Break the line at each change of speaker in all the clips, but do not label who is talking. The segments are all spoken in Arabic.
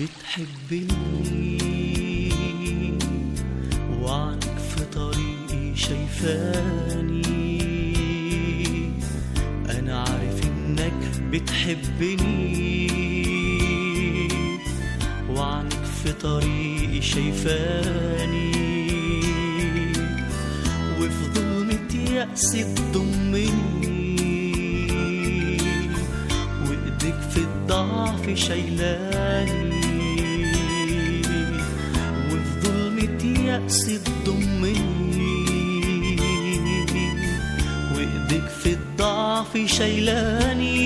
بتحبني وعنك في طريقي شايفاني. أنا عارف إنك بتحبني. وعنك في طريقي شايفاني. وفي ظلمة يأسي تضمني وإيدك في الضعف شايلاني. يأسي تضمني. وإيدك في الضعف شايلاني.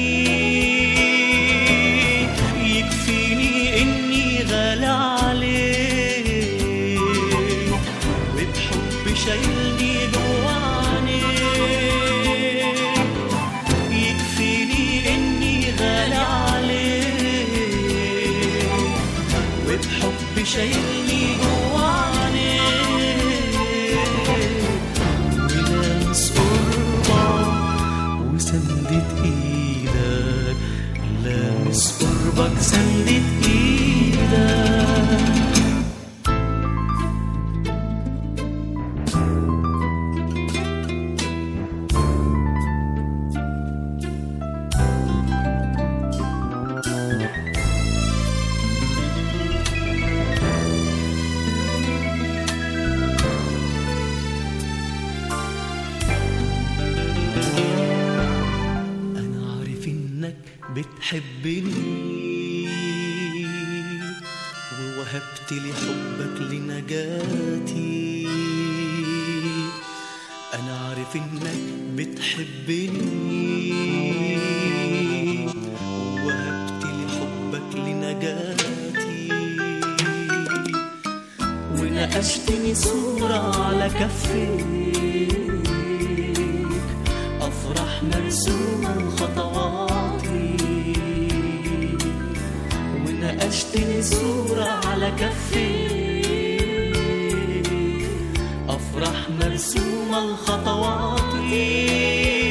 ووهبت لي حبك لنجاتي. أنا عارف إنك بتحبني. ووهبت لي حبك لنجاتي. ونقشتني صورة على كفيك ونقشتني صورة على كفي. أفرح مرسومة خطواتي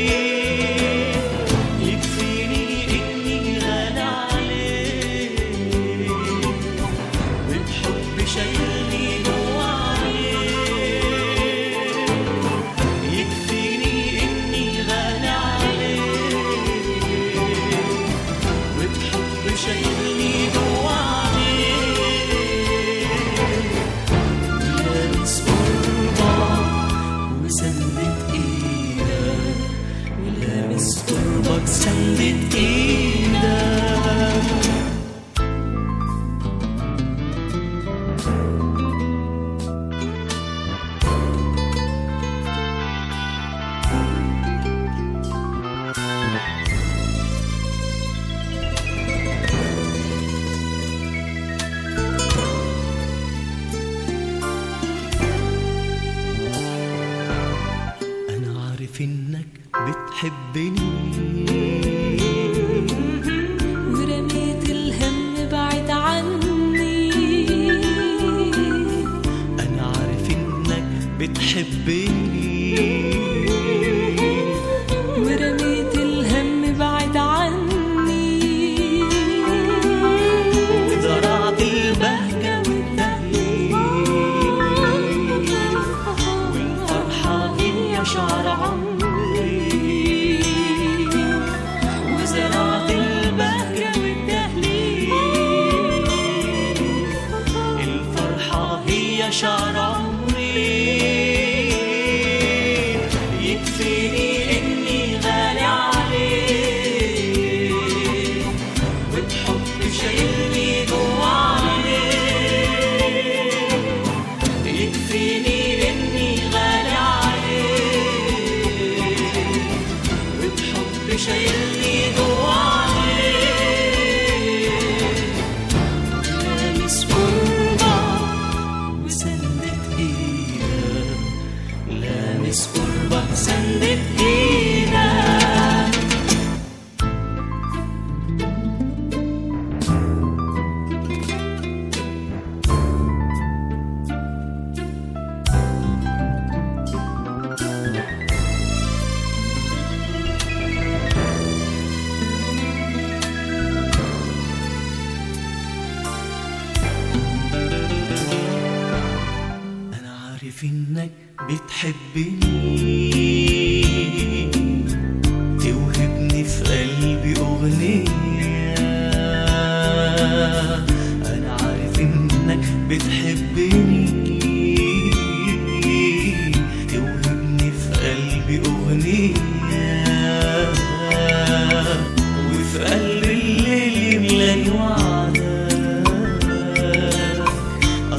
show بتحبني. توهبني في قلبي أغنية وفي قلب الليل يملاني وعدك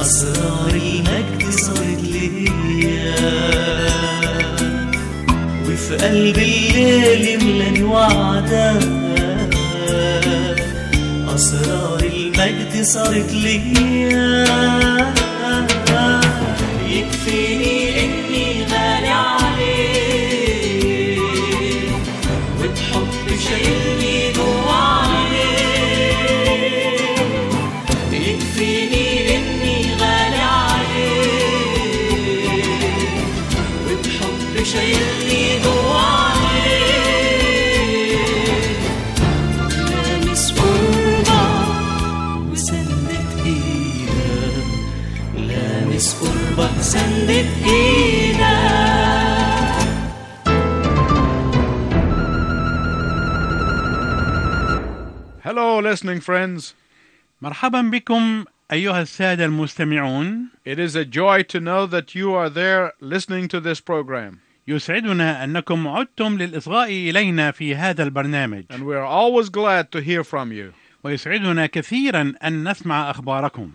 أسرار المجد صارت ليا. وفي قلب الليل يملاني وعدك أسرار المجد صارت ليا.
Hello, listening friends.
مرحبا بكم أيها السادة المستمعون
It is a joy to know that you are there listening to this program.
يسعدنا أنكم عدتم للإصغاء إلينا في هذا البرنامج
And we are always glad to hear from you.
ويسعدنا كثيرا أن نسمع أخباركم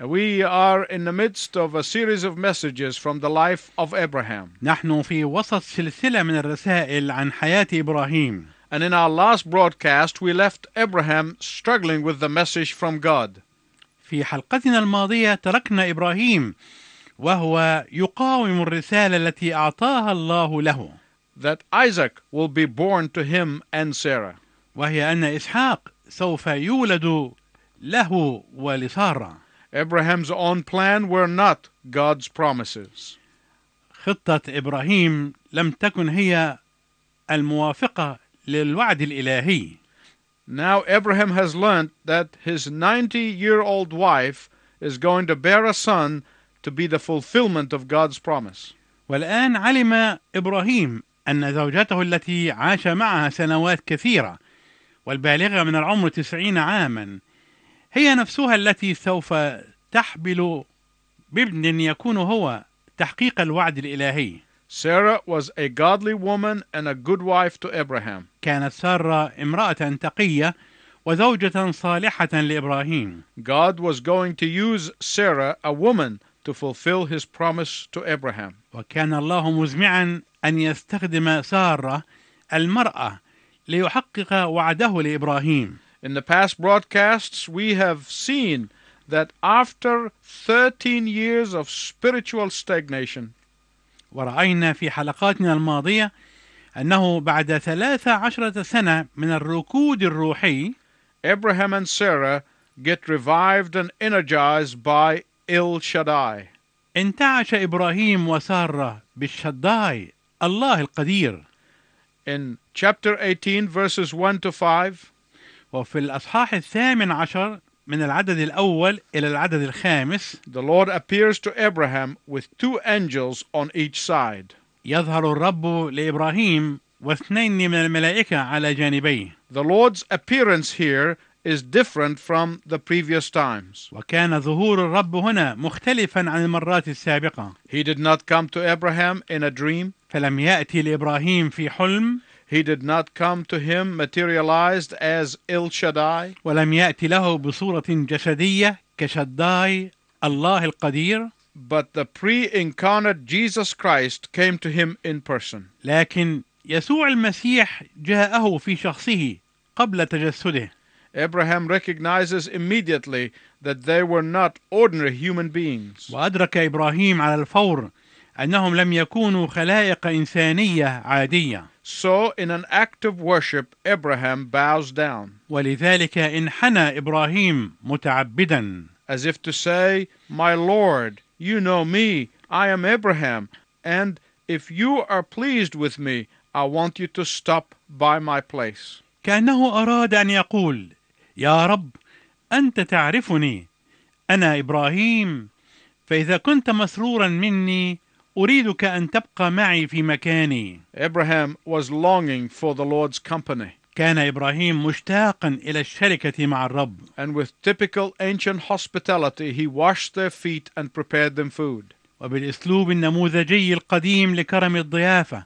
We are in the midst of a series of messages from the life of Abraham.
نحن في وسط سلسلة من الرسائل عن حياة إبراهيم
And in our last broadcast, we left Abraham struggling with the message from God.
في حلقتنا الماضية تركنا إبراهيم وهو يقاوم الرسالة التي أعطاها الله له
That Isaac will be born to him and Sarah.
وهي أن إسحاق سوف يولد له ولسارة
Abraham's own plan were not God's promises.
خطة إبراهيم لم تكن هي الموافقة للوعد الإلهي
Now Abraham has learned that his 90 year old wife is going to bear a son to be the fulfillment of God's promise.
والآن علم إبراهيم أن زوجته التي عاش معها سنوات كثيرة والبالغة من العمر تسعين عاما هي نفسها التي سوف تحبل بابن يكون هو تحقيق الوعد الإلهي
Sarah was a godly woman and a good wife to Abraham.
كانت سارة امرأة تقية وزوجة صالحة لإبراهيم
God was going to use Sarah, a woman, to fulfill his promise to Abraham.
وكان الله مزمعا أن يستخدم سارة المرأة ليحقق وعده لإبراهيم
In the past broadcasts, we have seen that after 13 years of spiritual stagnation,
ورأينا في حلقاتنا الماضية أنه بعد ثلاث عشرة سنة من الركود الروحي
Abraham and Sarah get revived and energized by El Shaddai.
انتعش إبراهيم وسارة بالشداي الله القدير
In chapter 18, verses 1 to 5,
وفي الأصحاح الثامن عشر من العدد الأول إلى العدد الخامس
the Lord appears to Abraham with two angels on each side.
يظهر الرب لإبراهيم واثنين من الملائكة على جانبيه
The Lord's appearance here is different from the previous times.
وكان ظهور الرب هنا مختلفا عن المرات السابقة
He did not come to Abraham in a dream.
فلم يأتي لإبراهيم في حلم
He did not come to him materialized as El Shaddai.
ولم يأتي له بصورة جسدية كشداي الله القدير
But the pre incarnate Jesus Christ came to him in person.
لكن يسوع المسيح جاءه في شخصه قبل تجسده
Abraham recognizes immediately that they were not ordinary human beings.
وأدرك إبراهيم على الفور أنهم لم يكونوا خلائق إنسانية عادية
So, in an act of worship, Abraham bows down,
ولذلك انحنى إبراهيم متعبدا
as if to say, My Lord, you know me, I am Abraham, and if you are pleased with me, I want you to stop by my place.
كأنه أراد أن يقول يا رب أنت تعرفني أنا إبراهيم فإذا كنت مسرورا مني أريدك أن تبقى معي في مكاني
Abraham was longing for the Lord's company.
كان إبراهيم مشتاقا إلى الشركة مع الرب
And with typical ancient hospitality, he washed their feet and prepared them food.
وبالأسلوب النموذجي القديم لكرم الضيافة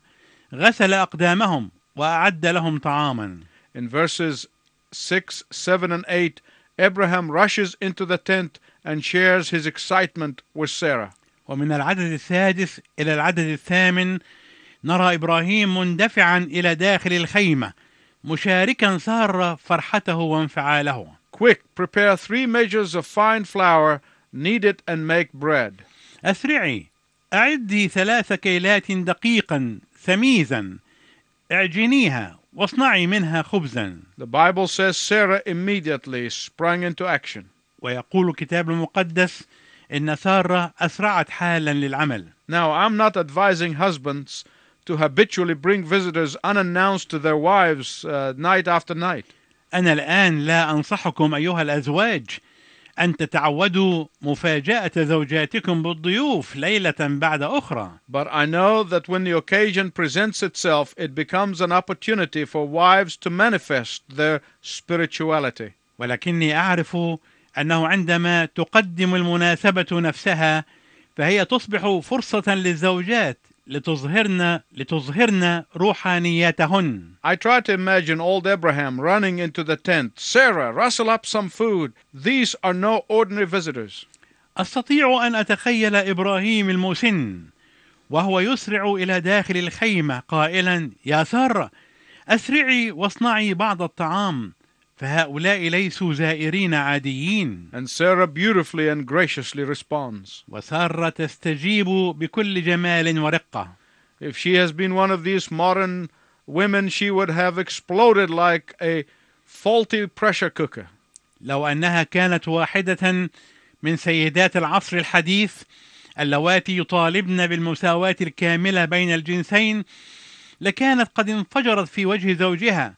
غسل أقدامهم وأعد لهم طعاما
In verses 6, 7, and 8, Abraham rushes into the tent and shares his excitement with Sarah.
ومن العدد السادس إلى العدد الثامن نرى إبراهيم مندفعا إلى داخل الخيمة مشاركا سارة فرحته وانفعاله
Quick, prepare three measures of fine flour, knead it, and make bread.
أسرعي أعدي ثلاث كيلات دقيقا ثميزا اعجنيها واصنعي منها خبزا
The Bible says Sarah immediately sprang into action.
ويقول الكتاب المقدس إن سارة أسرعت حالا للعمل
Now, I'm not advising husbands to habitually bring visitors unannounced to their wives uh, night after night.
أنا الآن لا أنصحكم أيها الأزواج أن تتعودوا مفاجأة زوجاتكم بالضيوف ليلة بعد أخرى
But I know that when the occasion presents itself, it becomes an opportunity for wives to manifest their spirituality.
ولكني أعرف أنه عندما تقدم المناسبة نفسها فهي تصبح فرصة للزوجات لتظهرن لتظهرن روحانياتهن
I try to imagine old Abraham running into the tent. Sarah, rustle up some food. These are no ordinary visitors.
أستطيع أن أتخيل إبراهيم المسن وهو يسرع إلى داخل الخيمة قائلا يا سارة أسرعي واصنعي بعض الطعام فهؤلاء ليسوا زائرين عاديين
And Sarah beautifully and graciously responds.
وسارة تستجيب بكل جمال ورقة
If she has been one of these modern women, she would have exploded like a faulty pressure cooker.
لو أنها كانت واحدة من سيدات العصر الحديث اللواتي يطالبن بالمساواة الكاملة بين الجنسين لكانت قد انفجرت في وجه زوجها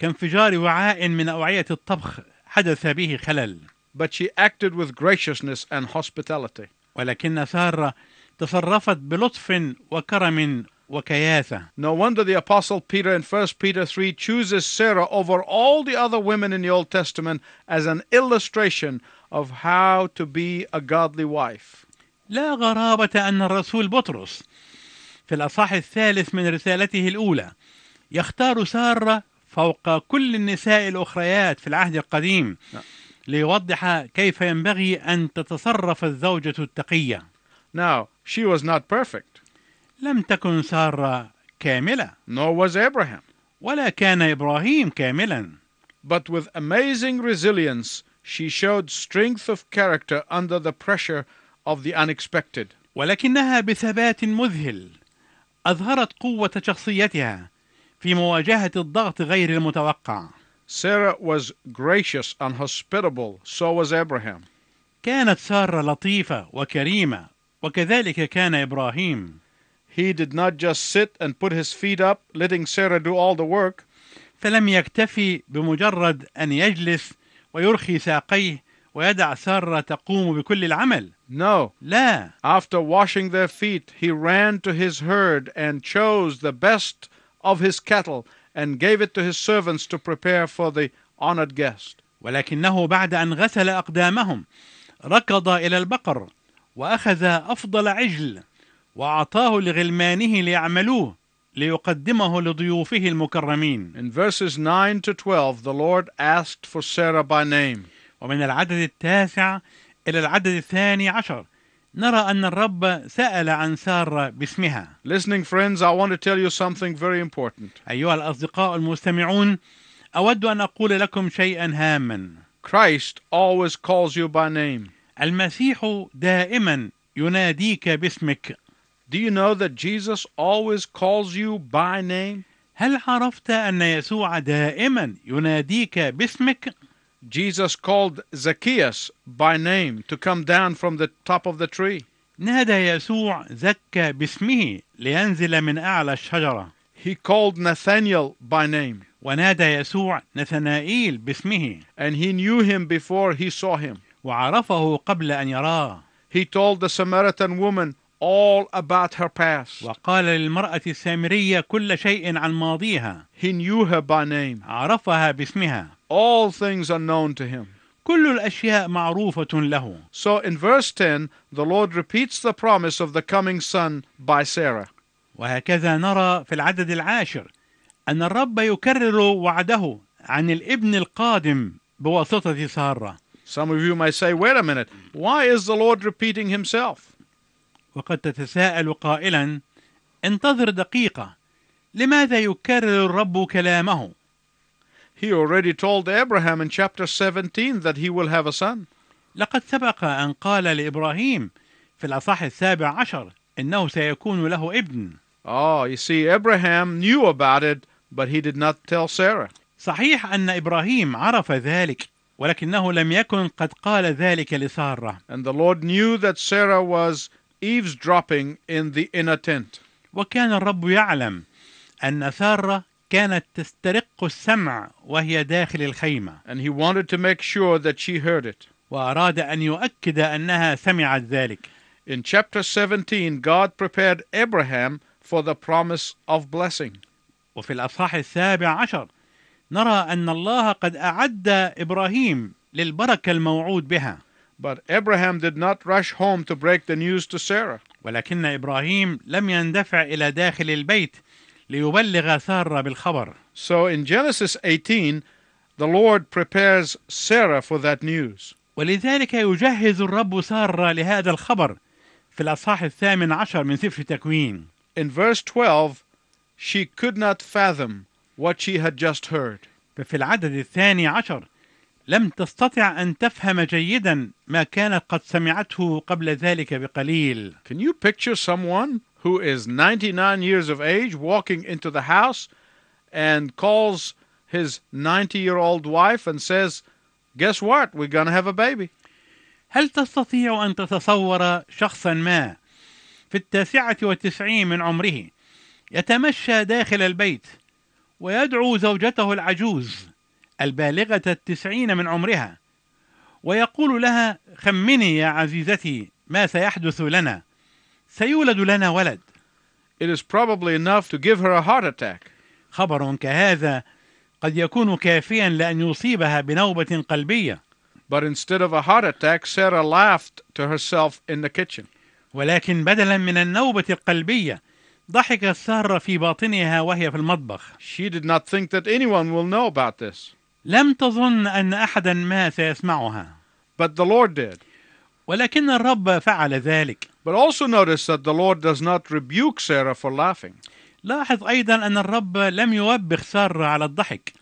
كانفجار وعاء من أوعية الطبخ حدث به خلل
But she acted with graciousness and hospitality.
ولكن سارة تصرفت بلطف وكرم وكياسة
No wonder the Apostle Peter in 1 Peter 3 chooses Sarah over all the other women in the Old Testament as an illustration of how to be a godly wife.
لا غرابة أن الرسول بطرس في الأصحاح الثالث من رسالته الأولى يختار سارة فوق كل النساء الأخريات في العهد القديم ليوضح كيف ينبغي أن تتصرف الزوجة التقية.
Now, she was not perfect,
لم تكن سارة كاملة.
Nor was Abraham.
ولا كان إبراهيم كاملا.
But with amazing resilience, she showed strength of character under the pressure of the unexpected.
ولكنها بثبات مذهل أظهرت قوة شخصيتها. في مواجهة الضغط غير المتوقع
Sarah was gracious and hospitable, so was Abraham.
كانت سارة لطيفة وكريمة وكذلك كان إبراهيم
He did not just sit and put his feet up, letting Sarah do all the work.
فلم يكتفي بمجرد أن يجلس ويرخي ساقيه ويدع سارة تقوم بكل العمل
No,
لا
after washing their feet, he ran to his herd and chose the best of his cattle and gave it to his servants to prepare for the honored guest.
ولكنه بعد أن غسل أقدامهم ركض إلى البقر وأخذ أفضل عجل وأعطاه لغلمانه ليعملوه ليقدمه لضيوفه المكرمين
In verses 9 to 12, the Lord asked for Sarah by name.
ومن العدد التاسع إلى العدد الثاني عشر نرى أن الرب سأل عن سارة باسمها
Listening friends, I want to tell you something very important.
أيها الأصدقاء المستمعون أود أن أقول لكم شيئا هاما
Christ always calls you by name.
المسيح دائما يناديك باسمك
Do you know that Jesus always calls you by name?
هل عرفت أن يسوع دائما يناديك باسمك؟
Jesus called Zacchaeus by name to come down from the top of the tree.
نادى يسوع زكى باسمه لينزل من أعلى الشجرة
He called Nathanael by name,
ونادى يسوع نثنائيل باسمه
and he knew him before he saw him.
وعرفه قبل أن يراه
he told the Samaritan woman all about her past.
وقال للمرأة السامرية كل شيء عن ماضيها
He knew her by name.
عرفها باسمها
All things are known to him.
كل الأشياء معروفة له
So in verse 10, the Lord repeats the promise of the coming son by Sarah.
وهكذا نرى في العدد العاشر أن الرب يكرر وعده عن الابن القادم بواسطة سارة
Some of you may say, wait a minute, why is the Lord repeating himself?
وقد تتساءل قائلا انتظر دقيقة لماذا يكرر الرب كلامه
He already told Abraham in chapter 17 that he will have a son.
لقد سبق أن قال لإبراهيم في الأصح السابع عشر إنه سيكون له ابن
Oh, you see, Abraham knew about it, but he did not tell Sarah.
صحيح أن إبراهيم عرف ذلك ولكنه لم يكن قد قال ذلك لسارة
And the Lord knew that Sarah was eavesdropping in the inner tent.
وكان الرب يعلم أن سارة كانت تسترق السمع وهي داخل الخيمة
And he wanted to make sure that she heard it.
وأراد أن يؤكد أنها سمعت ذلك
In chapter 17, God prepared Abraham for the promise of blessing.
وفي الأصحاح السابع عشر نرى أن الله قد أعد إبراهيم للبركة الموعود بها
But Abraham did not rush home to break the news to Sarah.
ولكن إبراهيم لم يندفع إلى داخل البيت ليبلغ سارة بالخبر
So in Genesis 18, the Lord prepares Sarah for that news.
ولذلك يجهز الرب سارة لهذا الخبر في الأصحاح الثامن عشر من سفر تكوين
In verse 12, she could not fathom what she had just heard.
ففي العدد الثاني عشر لم تستطع أن تفهم جيدا ما كانت قد سمعته قبل ذلك بقليل
Can you picture someone who is 99 years of age walking into the house and calls his 90 year old wife and says, Guess what? We're going to have a baby.
هل تستطيع أن تتصور شخصا ما في التاسعة والتسعين من عمره يتمشى داخل البيت ويدعو زوجته العجوز البالغة التسعين من عمرها ويقول لها خمني يا عزيزتي ما سيحدث لنا سيولد لنا ولد
It is probably enough to give her a heart attack.
خبر كهذا قد يكون كافيا لأن يصيبها بنوبة قلبية
But instead of a heart attack, Sarah laughed to herself in the kitchen.
ولكن بدلا من النوبة القلبية ضحكت سارة في باطنها وهي في المطبخ
She did not think that anyone will know about this.
لم تظن أن أحدا ما سيسمعها
But the Lord did.
ولكن الرب فعل ذلك
But also notice that the Lord does not rebuke Sarah for laughing.
لاحظ أيضا أن الرب لم يوبخ سارة على الضحك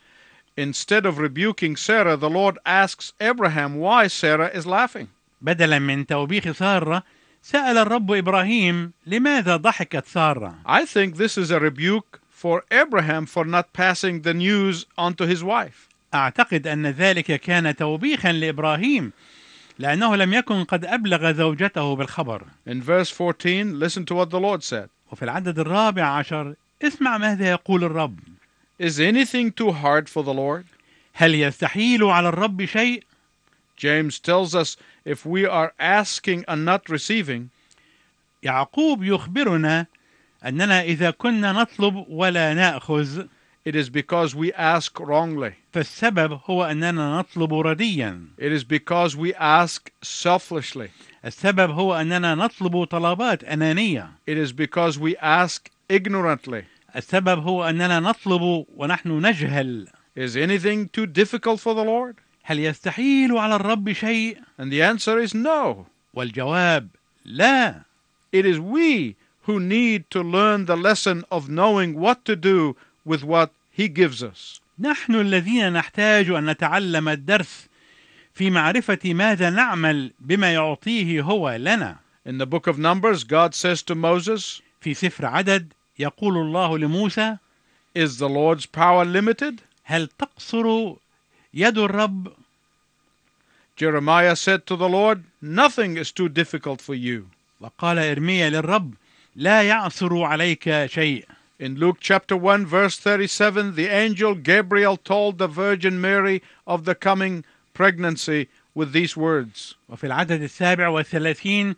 Instead of rebuking Sarah, the Lord asks Abraham why Sarah is laughing.
بدلا من توبيخ سارة سأل الرب إبراهيم لماذا ضحكت سارة
I think this is a rebuke for Abraham for not passing the news on to his wife.
أعتقد أن ذلك كان توبيخا لإبراهيم لأنه لم يكن قد أبلغ زوجته بالخبر
In verse 14, listen to what the Lord said.
وفي العدد الرابع عشر اسمع ماذا يقول الرب
Is anything too hard for the Lord?
هل يستحيل على الرب شيء
James tells us if we are asking and not receiving,
يعقوب يخبرنا أننا إذا كنا نطلب ولا نأخذ
it is because we ask wrongly.
فالسبب هو أننا نطلب رديا
It is because we ask selfishly.
السبب هو أننا نطلب طلبات أنانية
It is because we ask ignorantly.
السبب هو أننا نطلب ونحن نجهل
Is anything too difficult for the Lord?
هل يستحيل على الرب شيء
And the answer is no.
والجواب لا
It is we who need to learn the lesson of knowing what to do with what He gives us.
نحن الذين نحتاج أن نتعلم الدرس في معرفة ماذا نعمل بما يعطيه هو لنا
In the book of Numbers, God says to Moses,
في سفر عدد يقول الله لموسى
Is the Lord's power limited?
هل تقصر يد الرب
Jeremiah said to the Lord, Nothing is too difficult for you.
وقال إرميا للرب لا يعصر عليك شيء
In Luke chapter 1, verse 37, the angel Gabriel told the Virgin Mary of the coming pregnancy with these words
وفي العدد السابع والثلاثين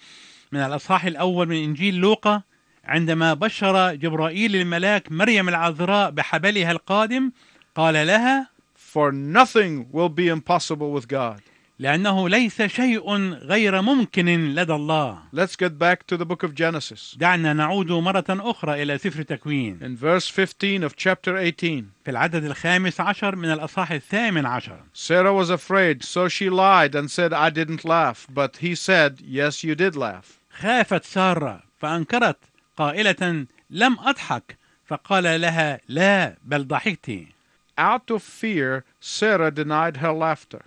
من الأصحاح الأول من إنجيل لوقا عندما بشر جبرائيل الملاك مريم العذراء بحبلها القادم قال لها
For nothing will be impossible with God.
لأنه ليس شيء غير ممكن لدى الله
Let's get back to the book of Genesis.
دعنا نعود مرة أخرى إلى سفر تكوين
In verse 15 of chapter 18,
في العدد الخامس عشر من الأصحاح الثامن عشر
Sarah was afraid, so she lied and said, I didn't laugh. But he said, Yes, you did laugh.
خافت سارة فأنكرت قائلة لم أضحك فقال لها لا بل ضحكت
Out of fear, Sarah denied her laughter.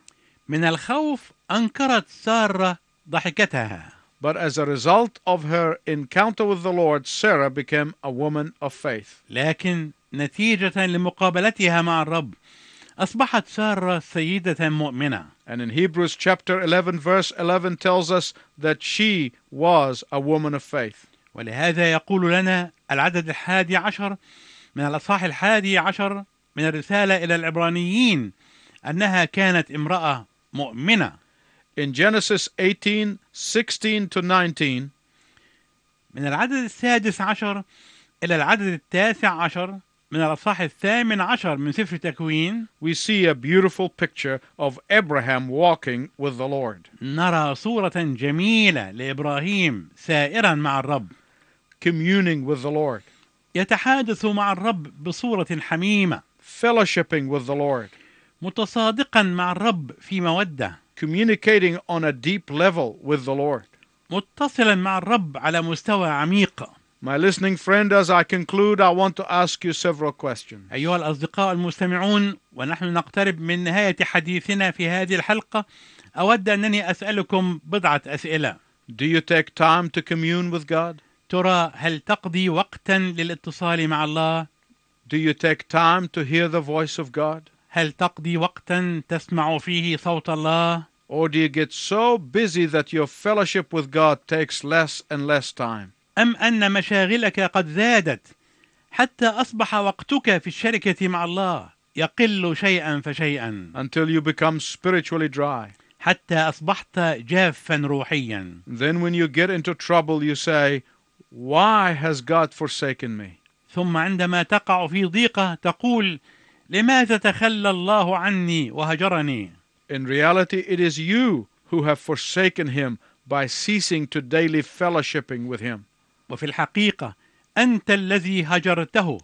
من الخوف أنكرت سارة ضحكتها
But as a result of her encounter with the Lord, Sarah became a woman of faith.
لكن نتيجة لمقابلتها مع الرب أصبحت سارة سيدة مؤمنة
And in Hebrews chapter 11, verse 11 tells us that she was a woman of faith.
ولهذا يقول لنا العدد الحادي عشر من الأصحاح الحادي عشر من الرسالة إلى العبرانيين أنها كانت امرأة مؤمنة
In Genesis 18, 16 to 19,
من العدد السادس عشر إلى العدد التاسع عشر من الأصحاح الثامن عشر من سفر تكوين
we see a beautiful picture of Abraham walking with the Lord,
نرى صورة جميلة لإبراهيم سائرا مع الرب.
Communing with the Lord,
يتحادث مع الرب بصورة حميمة.
Fellowshipping with the Lord,
متصادقا مع الرب في مودة
communicating on a deep level with the Lord.
متصلا مع الرب على مستوى عميق
My listening friend, as I conclude, I want to ask you several questions.
أيها الأصدقاء المستمعون ونحن نقترب من نهاية حديثنا في هذه الحلقة أود أنني أسألكم بضعة أسئلة
Do you take time to commune with God?
ترى هل تقضي وقتا للاتصال مع الله؟
Do you take time to hear the voice of God?
هل تقضي وقتا تسمع فيه صوت الله؟
Or do you get so busy that your fellowship with God takes less and less time?
أم أن مشاغلك قد زادت حتى أصبح وقتك في الشركة مع الله يقل شيئا فشيئا
Until you become spiritually dry.
حتى أصبحت جافا روحيا
Then, when you get into trouble, you say, Why has God forsaken me?
ثم عندما تقع في ضيقة تقول لماذا تخلى الله عني وهجرني
In reality, it is you who have forsaken Him by ceasing to daily fellowshipping with Him.
وفي الحقيقة أنت الذي هجرته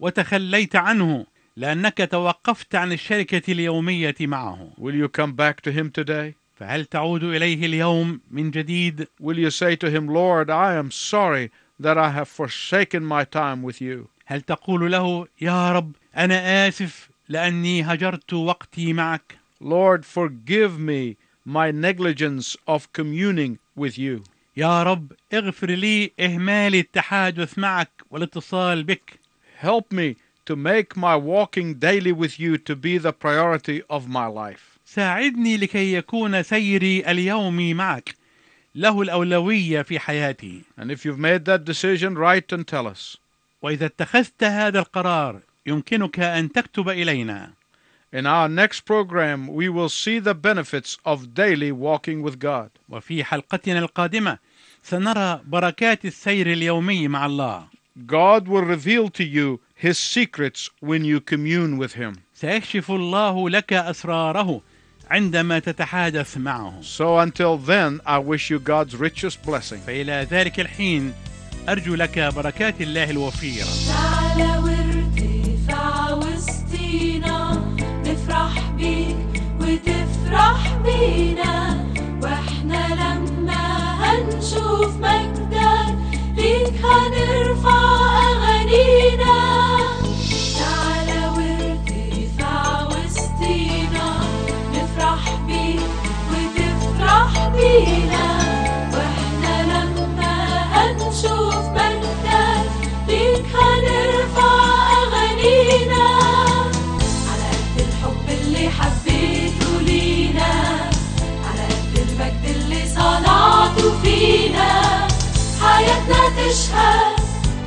وتخليت عنه لأنك توقفت عن الشركة اليومية معه
Will you come back to Him today?
فهل تعود إليه اليوم من جديد
Will you say to Him, Lord, I am sorry that I have forsaken my time with you?
هل تقول له يا رب أنا آسف لأني هجرت وقتي معك
Lord, forgive me my negligence of communing with you.
يا رب اغفر لي إهمال التحادث معك والاتصال بك
Help me to make my walking daily with you to be the priority of my life.
ساعدني لكي يكون سيري اليومي معك له الأولوية في حياتي
And if you've made that decision, write and tell us.
وإذا اتخذت هذا القرار يمكنك أن تكتب إلينا
In our next program, we will see the benefits of daily walking with God.
وفي حلقتنا القادمة سنرى بركات السير اليومي مع الله
God will reveal to you His secrets when you commune with Him.
سيكشف الله لك أسراره عندما تتحادث معه
So until then, I wish you God's richest blessing.
فإلى ذلك الحين أرجو لك بركات الله الوفيرة
تعالى وارتفع وسطينا نفرح بيك وتفرح بينا. وإحنا لما هنشوف مجدك ليك هنرفع أغانينا. تعالى وارتفع وسطينا نفرح بيك وتفرح بينا. وإحنا لما هنشوف نشهد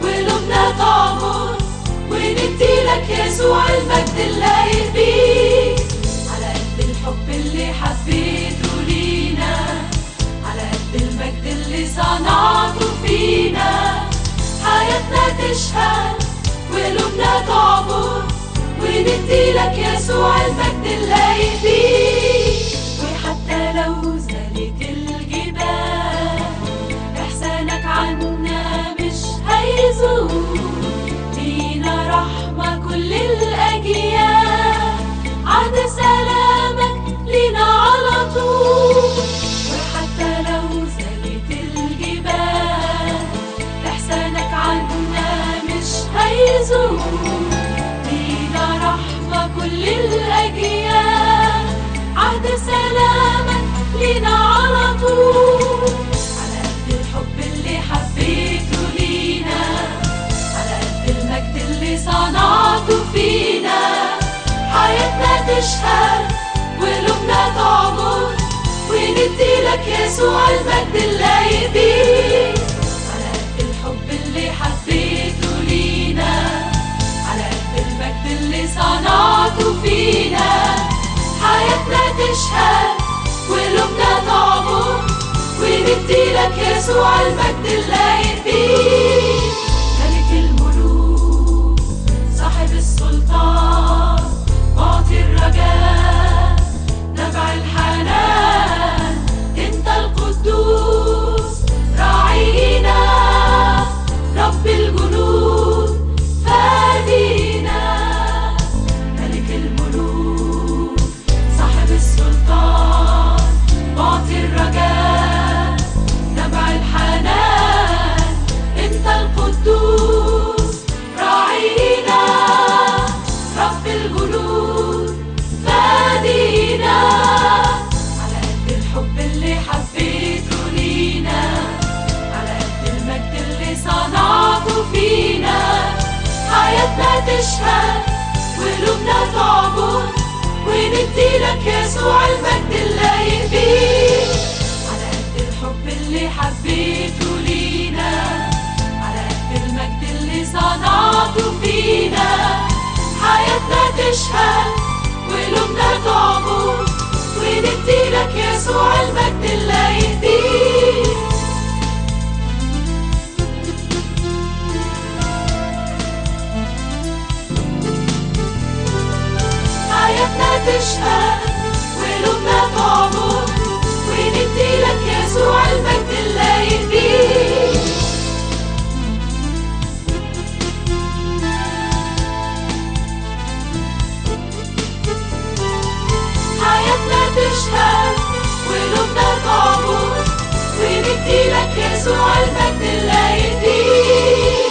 وقلوبنا تعبر وندي لك يسوع المجد اللي بيك على قد الحب اللي حبيته لينا على قد المجد اللي صنعته فينا. حياتنا تشهد وقلوبنا تعبر وندي لك يسوع المجد اللي بيك وحتى لو لينا رحمة كل الأجيال. عهد سلامك تشهد وقلوبنا تعبر وندي لك يسوع المجد اللايق بيه على قد الحب اللي حبيته لينا على قد المجد اللي صنعته فينا. حياتنا تشهد وقلوبنا تعبر وندي لك يسوع المجد اللايق بيه وقلوبنا تعبر وندي لك يسوع المجد اللايق بيه حياتنا تشهد وقلوبنا تعبر وندي لك يسوع المجد اللايق بيه نشهد قلوبنا تعبد وندي لك يسوع المجد لا يديه